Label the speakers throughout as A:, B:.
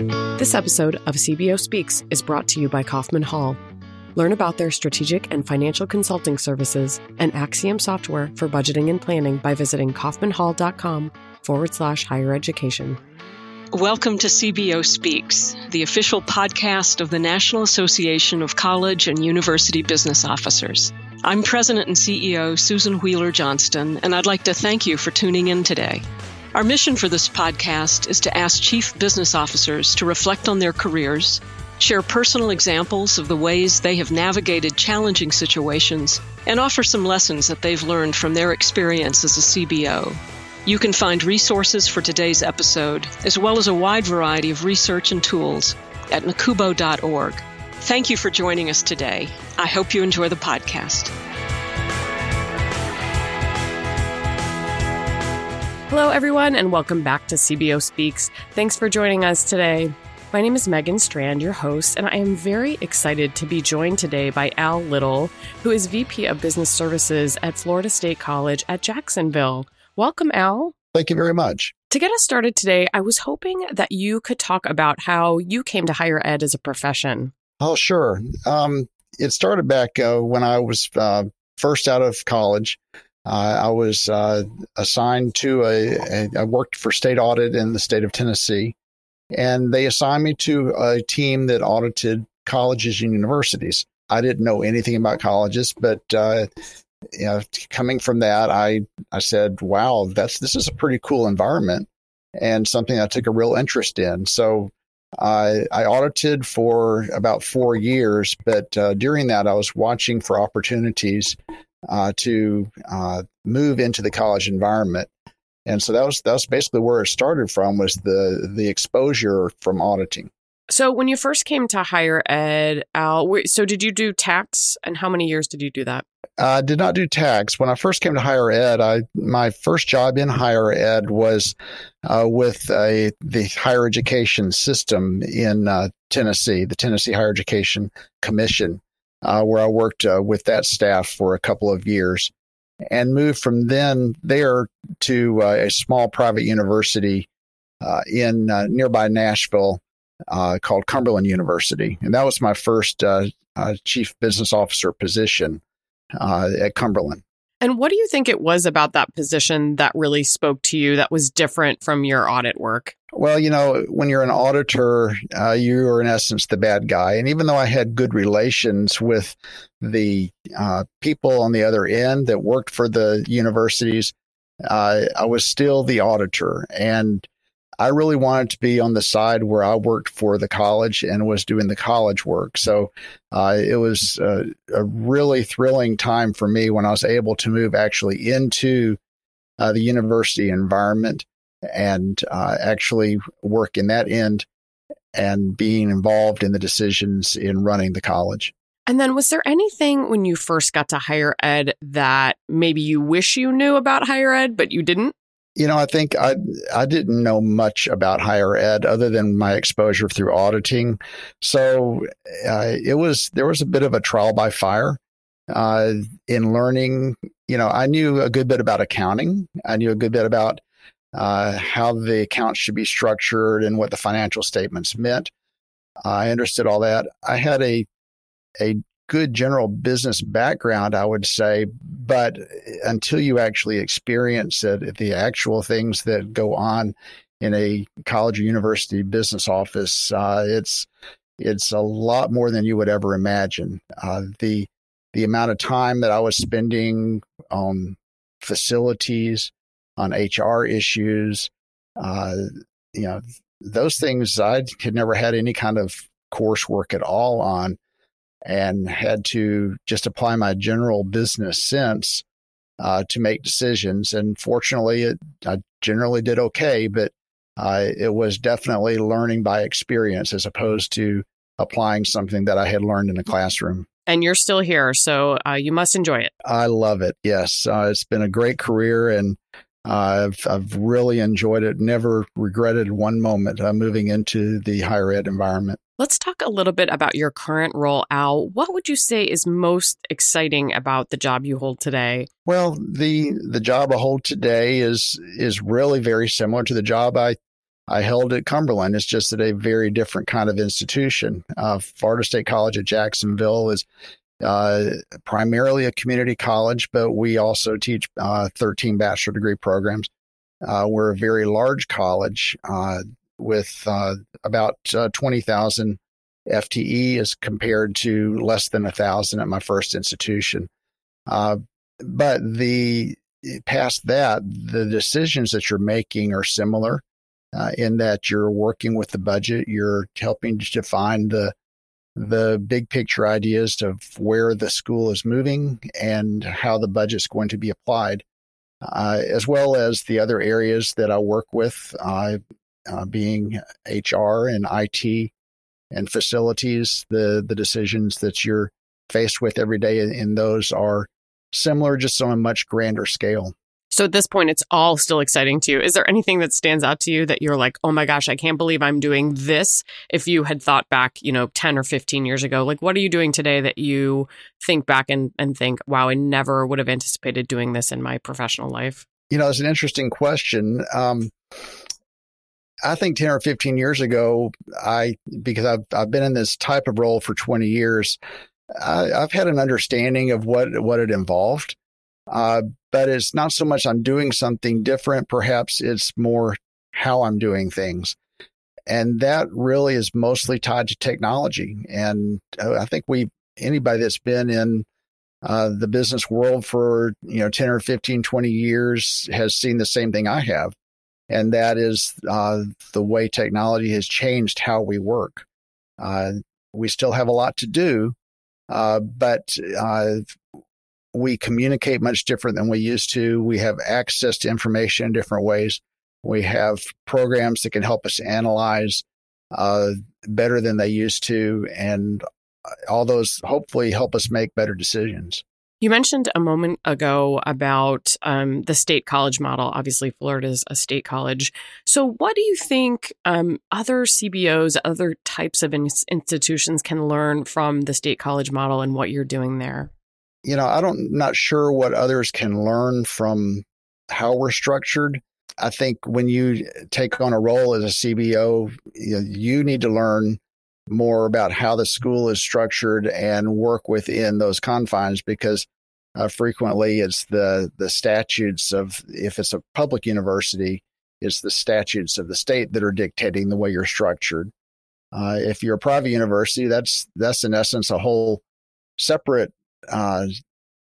A: This episode of CBO Speaks is brought to you by Kaufman Hall. Learn about their strategic and financial consulting services and Axiom software for budgeting and planning by visiting kaufmanhall.com forward slash higher education.
B: Welcome to CBO Speaks, the official podcast of the National Association of College and University Business Officers. I'm President and CEO Susan Whealler Johnston, and I'd like to thank you for tuning in today. Our mission for this podcast is to ask chief business officers to reflect on their careers, share personal examples of the ways they have navigated challenging situations, and offer some lessons that they've learned from their experience as a CBO. You can find resources for today's episode, as well as a wide variety of research and tools at nacubo.org. Thank you for joining us today. I hope you enjoy the podcast.
A: Hello, everyone, and welcome back to CBO Speaks. Thanks for joining us today. My name is Megan Strand, your host, and I am very excited to be joined today by Al Little, who is VP of Business Services at Florida State College at Jacksonville. Welcome, Al.
C: Thank you very much.
A: To get us started today, I was hoping that you could talk about how you came to higher ed as a profession.
C: Oh, sure. Um, it started back uh, when I was uh, first out of college. Uh, I was uh, assigned to a, a, I worked for state audit in the state of Tennessee, and they assigned me to a team that audited colleges and universities. I didn't know anything about colleges, but uh, you know, coming from that, I I said, "Wow, that's this is a pretty cool environment and something I took a real interest in." So I I audited for about four years, but uh, during that, I was watching for opportunities uh, to uh, move into the college environment. And so that was that was basically where it started from was the the exposure from auditing.
A: So when you first came to higher ed, Al, so did you do tax, and how many years did you do that?
C: I did not do tax. When I first came to higher ed, I my first job in higher ed was uh, with a, the higher education system in uh, Tennessee, the Tennessee Higher Education Commission, uh, where I worked uh, with that staff for a couple of years, and moved from then there to uh, a small private university uh, in nearby Nashville called Cumberland University, and that was my first chief business officer position uh, at Cumberland.
A: And what do you think it was about that position that really spoke to you that was different from your audit work?
C: Well, you know, when you're an auditor, uh, you're in essence the bad guy. And even though I had good relations with the uh, people on the other end that worked for the universities, uh, I was still the auditor. And I really wanted to be on the side where I worked for the college and was doing the college work. So uh, it was a, a, really thrilling time for me when I was able to move actually into uh, the university environment and uh, actually work in that end and being involved in the decisions in running the college.
A: And then, was there anything when you first got to higher ed that maybe you wish you knew about higher ed, but you didn't?
C: You know, I think I I didn't know much about higher ed other than my exposure through auditing. So uh, it was there was a bit of a trial by fire uh, in learning. You know, I knew a good bit about accounting. I knew a good bit about uh, how the accounts should be structured and what the financial statements meant. I understood all that. I had a a good general business background, I would say, but until you actually experience it, the actual things that go on in a college or university business office, uh, it's it's a lot more than you would ever imagine. Uh, the the amount of time that I was spending on facilities, on HR issues, uh, you know, those things I had never had any kind of coursework at all on and had to just apply my general business sense uh, to make decisions. And fortunately, it, I generally did okay, but uh, it was definitely learning by experience as opposed to applying something that I had learned in the classroom.
A: And you're still here, so uh, you must enjoy it.
C: I love it. Yes, uh, it's been a great career, and I've I've really enjoyed it. Never regretted one moment uh, moving into the higher ed environment.
A: Let's talk a little bit about your current role, Al. What would you say is most exciting about the job you hold today?
C: Well, the the job I hold today is is really very similar to the job I I held at Cumberland. It's just at a very different kind of institution. Uh, Florida State College at Jacksonville is uh, primarily a community college, but we also teach uh, 13 bachelor degree programs. Uh, we're a very large college uh, with uh, about 20,000 FTE as compared to less than a thousand at my first institution. but the past that, the decisions that you're making are similar uh, in that you're working with the budget, you're helping to define the the big picture ideas of where the school is moving and how the budget's going to be applied, uh, as well as the other areas that I work with, uh, uh being HR and IT and facilities. The the decisions that you're faced with every day in those are similar, just on a much grander scale.
A: So at this point, it's all still exciting to you. Is there anything that stands out to you that you're like, oh my gosh, I can't believe I'm doing this? If you had thought back, you know, 10 or 15 years ago, like what are you doing today that you think back and, and think, wow, I never would have anticipated doing this in my professional life?
C: You know, it's an interesting question. Um, I think 10 or 15 years ago, I, because I've, I've been in this type of role for 20 years, I, have had an understanding of what, what it involved. Uh, but it's not so much I'm doing something different. Perhaps it's more how I'm doing things. And that really is mostly tied to technology. And uh, I think we, anybody that's been in uh, the business world for, you know, 10 or 15, 20 years has seen the same thing I have. And that is uh, the way technology has changed how we work. Uh, we still have a lot to do, uh, but we communicate much different than we used to. We have access to information in different ways. We have programs that can help us analyze uh, better than they used to. And all those hopefully help us make better decisions.
A: You mentioned a moment ago about um, the state college model. Obviously, Florida is a state college. So, what do you think um, other CBOs, other types of in- institutions can learn from the state college model and what you're doing there?
C: You know, I don't not sure what others can learn from how we're structured. I think when you take on a role as a CBO, you, you need to learn more about how the school is structured and work within those confines because uh, frequently it's the the statutes of if it's a public university it's the statutes of the state that are dictating the way you're structured uh, if you're a private university that's that's in essence a whole separate uh,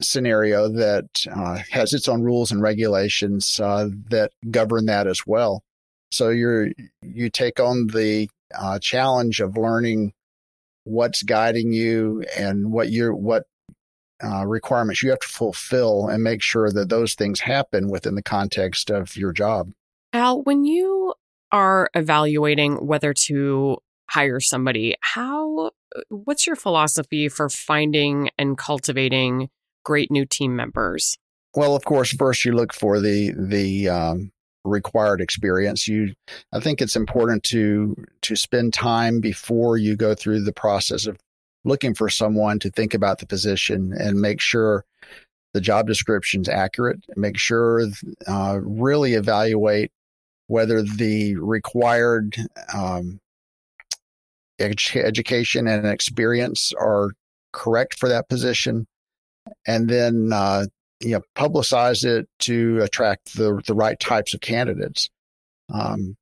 C: scenario that uh, has its own rules and regulations uh, that govern that as well. So you're you take on the uh, challenge of learning what's guiding you and what your what uh, requirements you have to fulfill and make sure that those things happen within the context of your job.
A: Al, when you are evaluating whether to hire somebody, how what's your philosophy for finding and cultivating great new team members?
C: Well, of course, first you look for the the um, required experience. You, I think it's important to to spend time before you go through the process of looking for someone to think about the position and make sure the job description is accurate. Make sure uh, really evaluate whether the required um, education and experience are correct for that position and then uh, you know publicize it to attract the the right types of candidates. Um,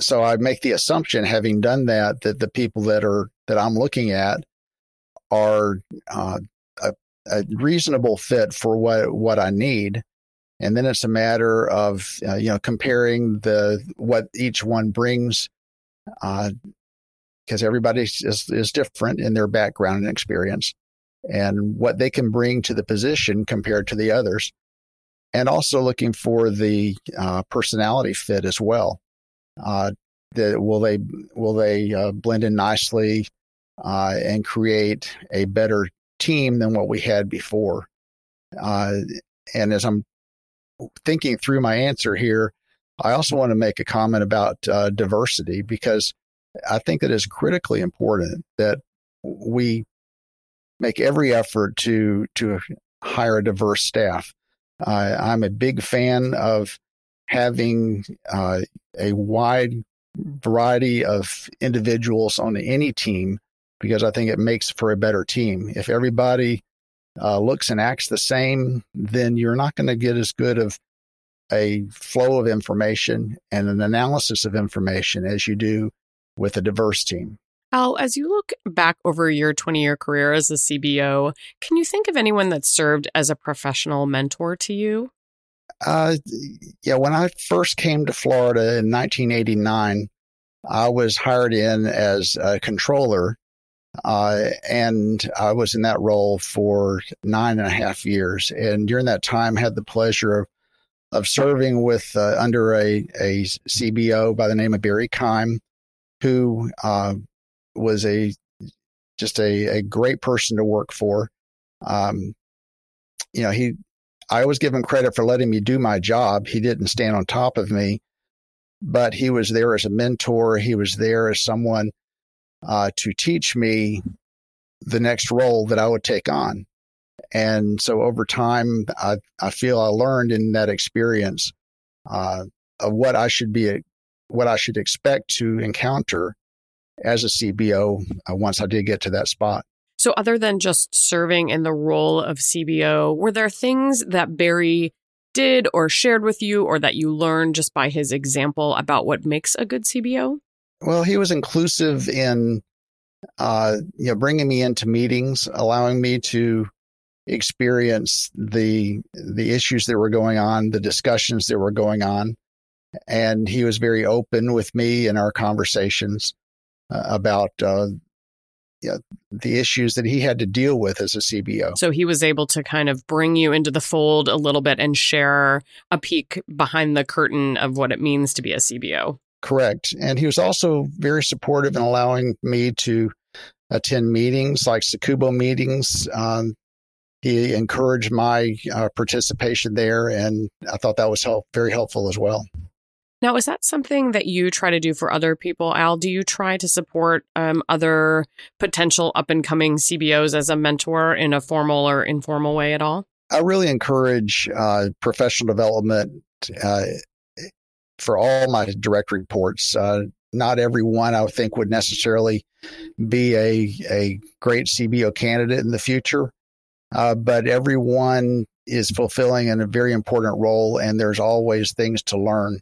C: so I make the assumption, having done that, that the people that are that I'm looking at are uh, a, a, reasonable fit for what what I need, and then it's a matter of uh, you know comparing the what each one brings, because everybody is is different in their background and experience and what they can bring to the position compared to the others. And also looking for the uh, personality fit as well. Uh, that will they will they uh, blend in nicely uh, and create a better team than what we had before? Uh, and as I'm thinking through my answer here, I also want to make a comment about uh, diversity because I think it is critically important that we make every effort to to hire a diverse staff. I'm a big fan of having uh, a wide variety of individuals on any team because I think it makes for a better team. If everybody uh, looks and acts the same, then you're not going to get as good of a flow of information and an analysis of information as you do with a diverse team.
A: Al, as you look back over your 20 year career as a CBO, can you think of anyone that served as a professional mentor to you?
C: Uh, yeah, when I first came to Florida in 1989, I was hired in as a controller, uh, and I was in that role for nine and a half years. And during that time, had the pleasure of, of serving with uh, under a, a CBO by the name of Barry Keim, who uh, was a just a, a great person to work for. Um, you know, he I always give him credit for letting me do my job. He didn't stand on top of me, but he was there as a mentor. He was there as someone uh, to teach me the next role that I would take on. And so over time, I, I feel I learned in that experience uh, of what I should be, what I should expect to encounter as a CBO uh, once I did get to that spot.
A: So, other than just serving in the role of CBO, were there things that Barry did or shared with you or that you learned just by his example about what makes a good CBO?
C: Well, he was inclusive in uh, you know bringing me into meetings, allowing me to experience the the issues that were going on, the discussions that were going on, and he was very open with me in our conversations uh, about uh, you know, the issues that he had to deal with as a CBO.
A: So he was able to kind of bring you into the fold a little bit and share a peek behind the curtain of what it means to be a CBO.
C: Correct. And he was also very supportive in allowing me to attend meetings like SACUBO meetings. Um, he encouraged my uh, participation there, and I thought that was help, very helpful as well.
A: Now, is that something that you try to do for other people, Al? Do you try to support um, other potential up and coming CBOs as a mentor in a formal or informal way at all?
C: I really encourage uh, professional development uh, for all my direct reports. Uh, not everyone I think would necessarily be a a great CBO candidate in the future, uh, but everyone is fulfilling a very important role, and there's always things to learn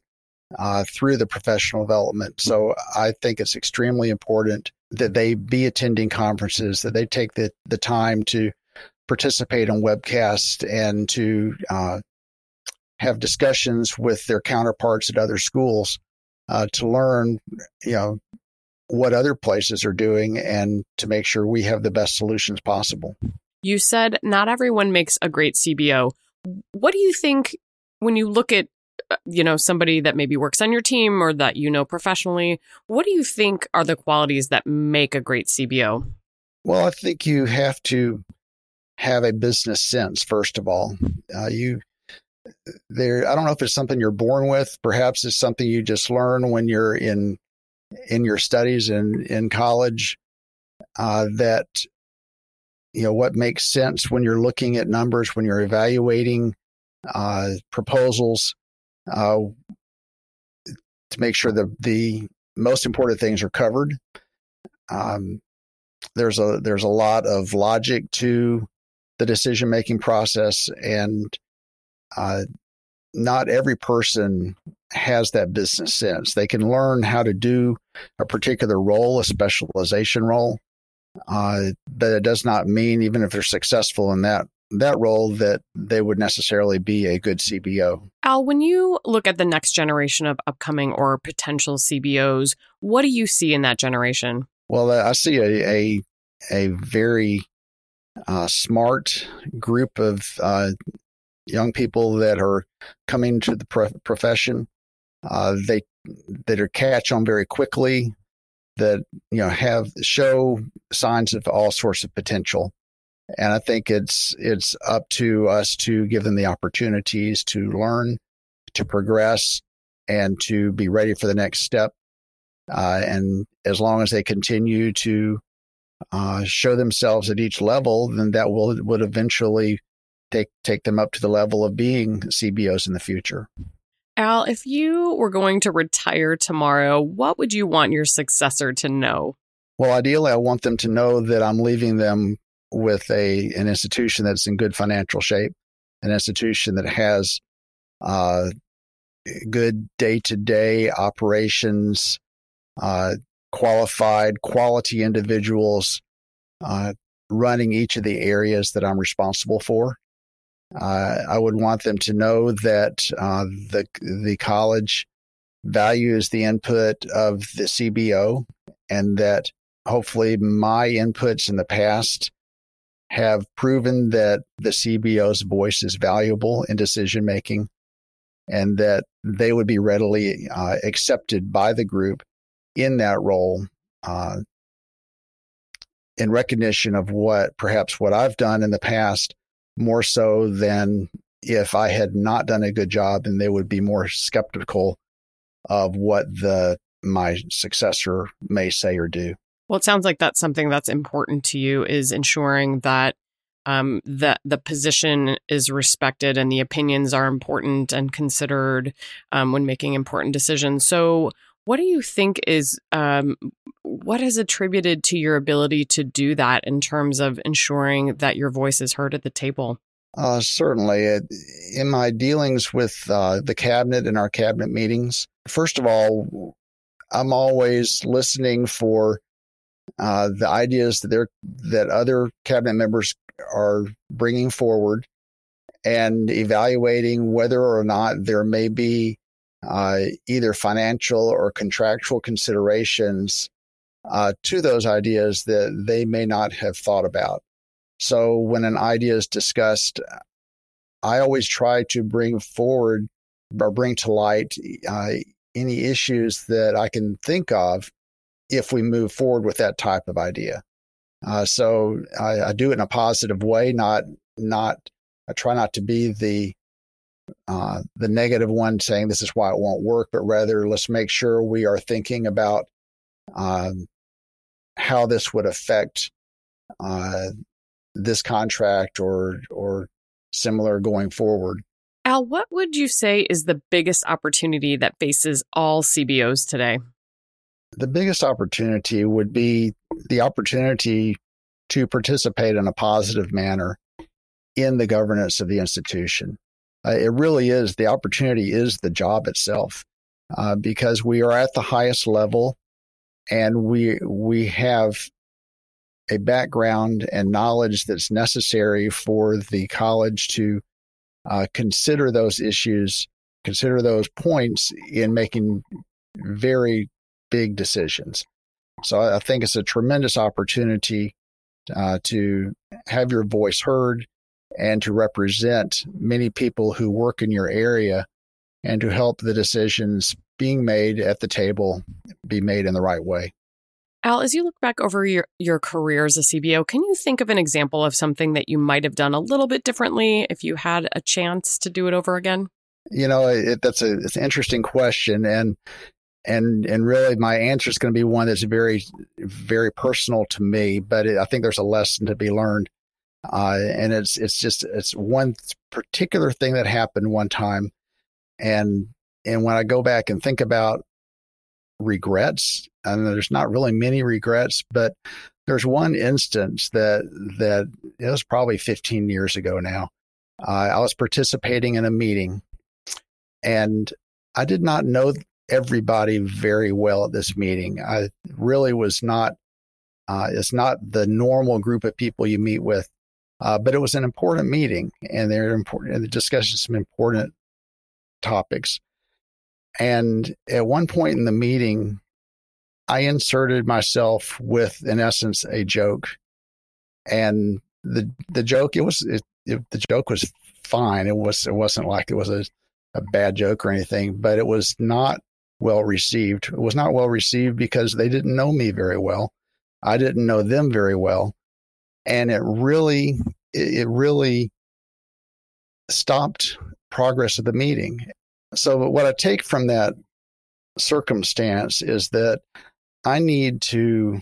C: uh, through the professional development. So I think it's extremely important that they be attending conferences, that they take the, the time to participate on webcasts and to uh, have discussions with their counterparts at other schools uh, to learn, you know, what other places are doing and to make sure we have the best solutions possible.
A: You said not everyone makes a great CBO. What do you think when you look at you know, somebody that maybe works on your team or that you know professionally, what do you think are the qualities that make a great CBO?
C: Well, I think you have to have a business sense first of all. Uh, you there, I don't know if it's something you're born with. Perhaps it's something you just learn when you're in in your studies and in college. Uh, that you know what makes sense when you're looking at numbers, when you're evaluating uh, proposals uh, to make sure that the most important things are covered. Um, there's a there's a lot of logic to the decision making process, and uh, not every person has that business sense. They can learn how to do a particular role, a specialization role, uh, but it does not mean even if they're successful in that that role that they would necessarily be a good CBO.
A: Al, when you look at the next generation of upcoming or potential CBOs, what do you see in that generation?
C: Well, I see a a, a very uh, smart group of uh, young people that are coming to the pro- profession. Uh, they that are catch on very quickly. That you know have show signs of all sorts of potential and I think it's it's up to us to give them the opportunities to learn, to progress, and to be ready for the next step. Uh, and as long as they continue to uh, show themselves at each level, then that will would eventually take take them up to the level of being CBOs in the future.
A: Al, if you were going to retire tomorrow, what would you want your successor to know?
C: Well, ideally, I want them to know that I'm leaving them with a an institution that's in good financial shape, an institution that has uh, good day to day operations, uh, qualified, quality individuals uh, running each of the areas that I'm responsible for. Uh, I would want them to know that uh, the the college values the input of the CBO, and that hopefully my inputs in the past have proven that the CBO's voice is valuable in decision making, and that they would be readily uh, accepted by the group in that role. Uh, in recognition of what perhaps what I've done in the past more so than if I had not done a good job and they would be more skeptical of what the my successor may say or do.
A: Well, it sounds like that's something that's important to you is ensuring that um, that the position is respected and the opinions are important and considered um, when making important decisions. So, what do you think is um, what is attributed to your ability to do that in terms of ensuring that your voice is heard at the table?
C: Uh, certainly. In my dealings with uh, the cabinet and our cabinet meetings, first of all, I'm always listening for uh, the ideas that they're, that other cabinet members are bringing forward and evaluating whether or not there may be uh, either financial or contractual considerations uh, to those ideas that they may not have thought about. So when an idea is discussed, I always try to bring forward or bring to light uh, any issues that I can think of if we move forward with that type of idea. Uh, so I, I, do it in a positive way, not not. I try not to be the uh, the negative one saying this is why it won't work, but rather let's make sure we are thinking about um, how this would affect uh, this contract or or similar going forward.
A: Al, what would you say is the biggest opportunity that faces all CBOs today?
C: The biggest opportunity would be the opportunity to participate in a positive manner in the governance of the institution. Uh, it really is the opportunity is the job itself uh, because we are at the highest level and we we have a background and knowledge that's necessary for the college to uh, consider those issues, consider those points in making very big decisions. So I think it's a tremendous opportunity uh, to have your voice heard and to represent many people who work in your area and to help the decisions being made at the table be made in the right way.
A: Al, as you look back over your, your career as a CBO, can you think of an example of something that you might have done a little bit differently if you had a chance to do it over again?
C: You know, it, that's a it's an interesting question, and and and really, my answer is going to be one that's very very personal to me. But it, I think there's a lesson to be learned, uh, and it's it's just it's one particular thing that happened one time, and and when I go back and think about regrets, and there's not really many regrets, but there's one instance that that it was probably 15 years ago now. Uh, I was participating in a meeting, and I did not know everybody very well at this meeting. I really was not. Uh, it's not the normal group of people you meet with, uh, but it was an important meeting, and they're important. And discussing some important topics. And at one point in the meeting, I inserted myself with, in essence, a joke. And the the joke, it was it, it, the joke was fine. It was it wasn't like it was a, a bad joke or anything, but it was not well received. It was not well received because they didn't know me very well. I didn't know them very well, and it really it really stopped progress of the meeting. So, what I take from that circumstance is that I need to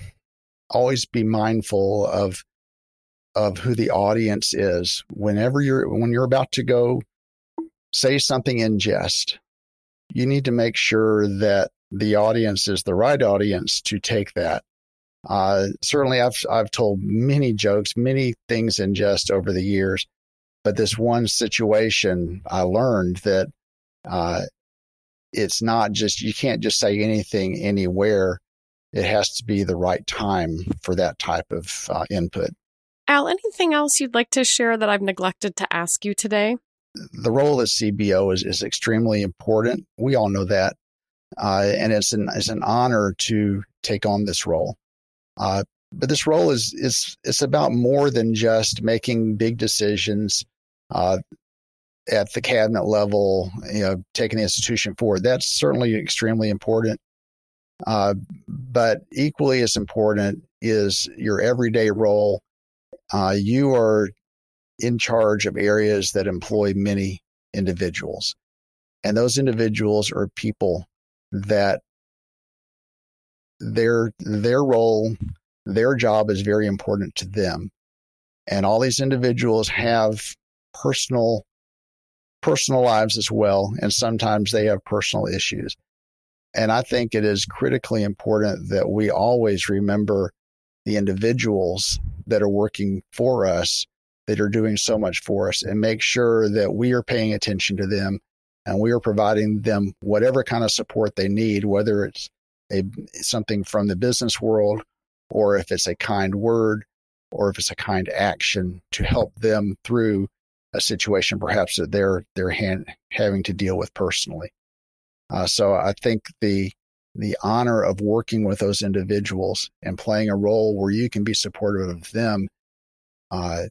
C: always be mindful of of who the audience is whenever you're when you're about to go say something in jest you need to make sure that the audience is the right audience to take that. Uh, certainly, I've I've told many jokes, many things in jest over the years, but this one situation, I learned that uh, it's not just you can't just say anything anywhere. It has to be the right time for that type of uh, input.
A: Al, anything else you'd like to share that I've neglected to ask you today?
C: The role of the CBO is, is extremely important. We all know that. Uh, and it's an, it's an honor to take on this role. Uh, but this role is, is it's about more than just making big decisions uh, at the cabinet level, you know, taking the institution forward. That's certainly extremely important. Uh, but equally as important is your everyday role. Uh, you are in charge of areas that employ many individuals. And those individuals are people that their their role, their job is very important to them. And all these individuals have personal personal lives as well, and sometimes they have personal issues. And I think it is critically important that we always remember the individuals that are working for us, that are doing so much for us, and make sure that we are paying attention to them and we are providing them whatever kind of support they need, whether it's a, something from the business world or if it's a kind word or if it's a kind action to help them through a situation perhaps that they're they're hand, having to deal with personally. Uh, so I think the the honor of working with those individuals and playing a role where you can be supportive of them, uh,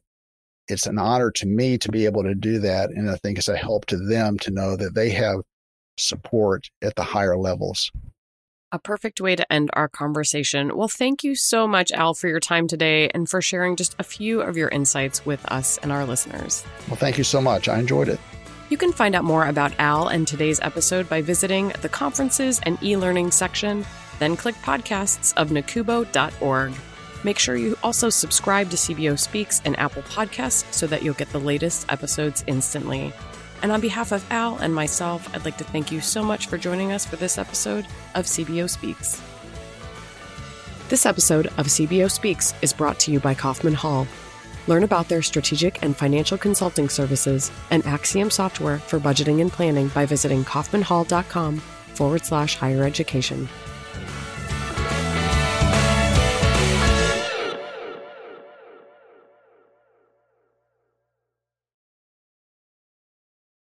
C: it's an honor to me to be able to do that, and I think it's a help to them to know that they have support at the higher levels
A: a perfect way to end our conversation. Well, thank you so much, Al, for your time today and for sharing just a few of your insights with us and our listeners.
C: Well, thank you so much. I enjoyed it.
A: You can find out more about Al and today's episode by visiting the conferences and e learning section, then click podcasts of nacubo.org. Make sure you also subscribe to CBO Speaks and Apple Podcasts so that you'll get the latest episodes instantly. And on behalf of Al and myself, I'd like to thank you so much for joining us for this episode of CBO Speaks. This episode of CBO Speaks is brought to you by Kaufman Hall. Learn about their strategic and financial consulting services and Axiom software for budgeting and planning by visiting kaufmanhall.com forward slash higher education.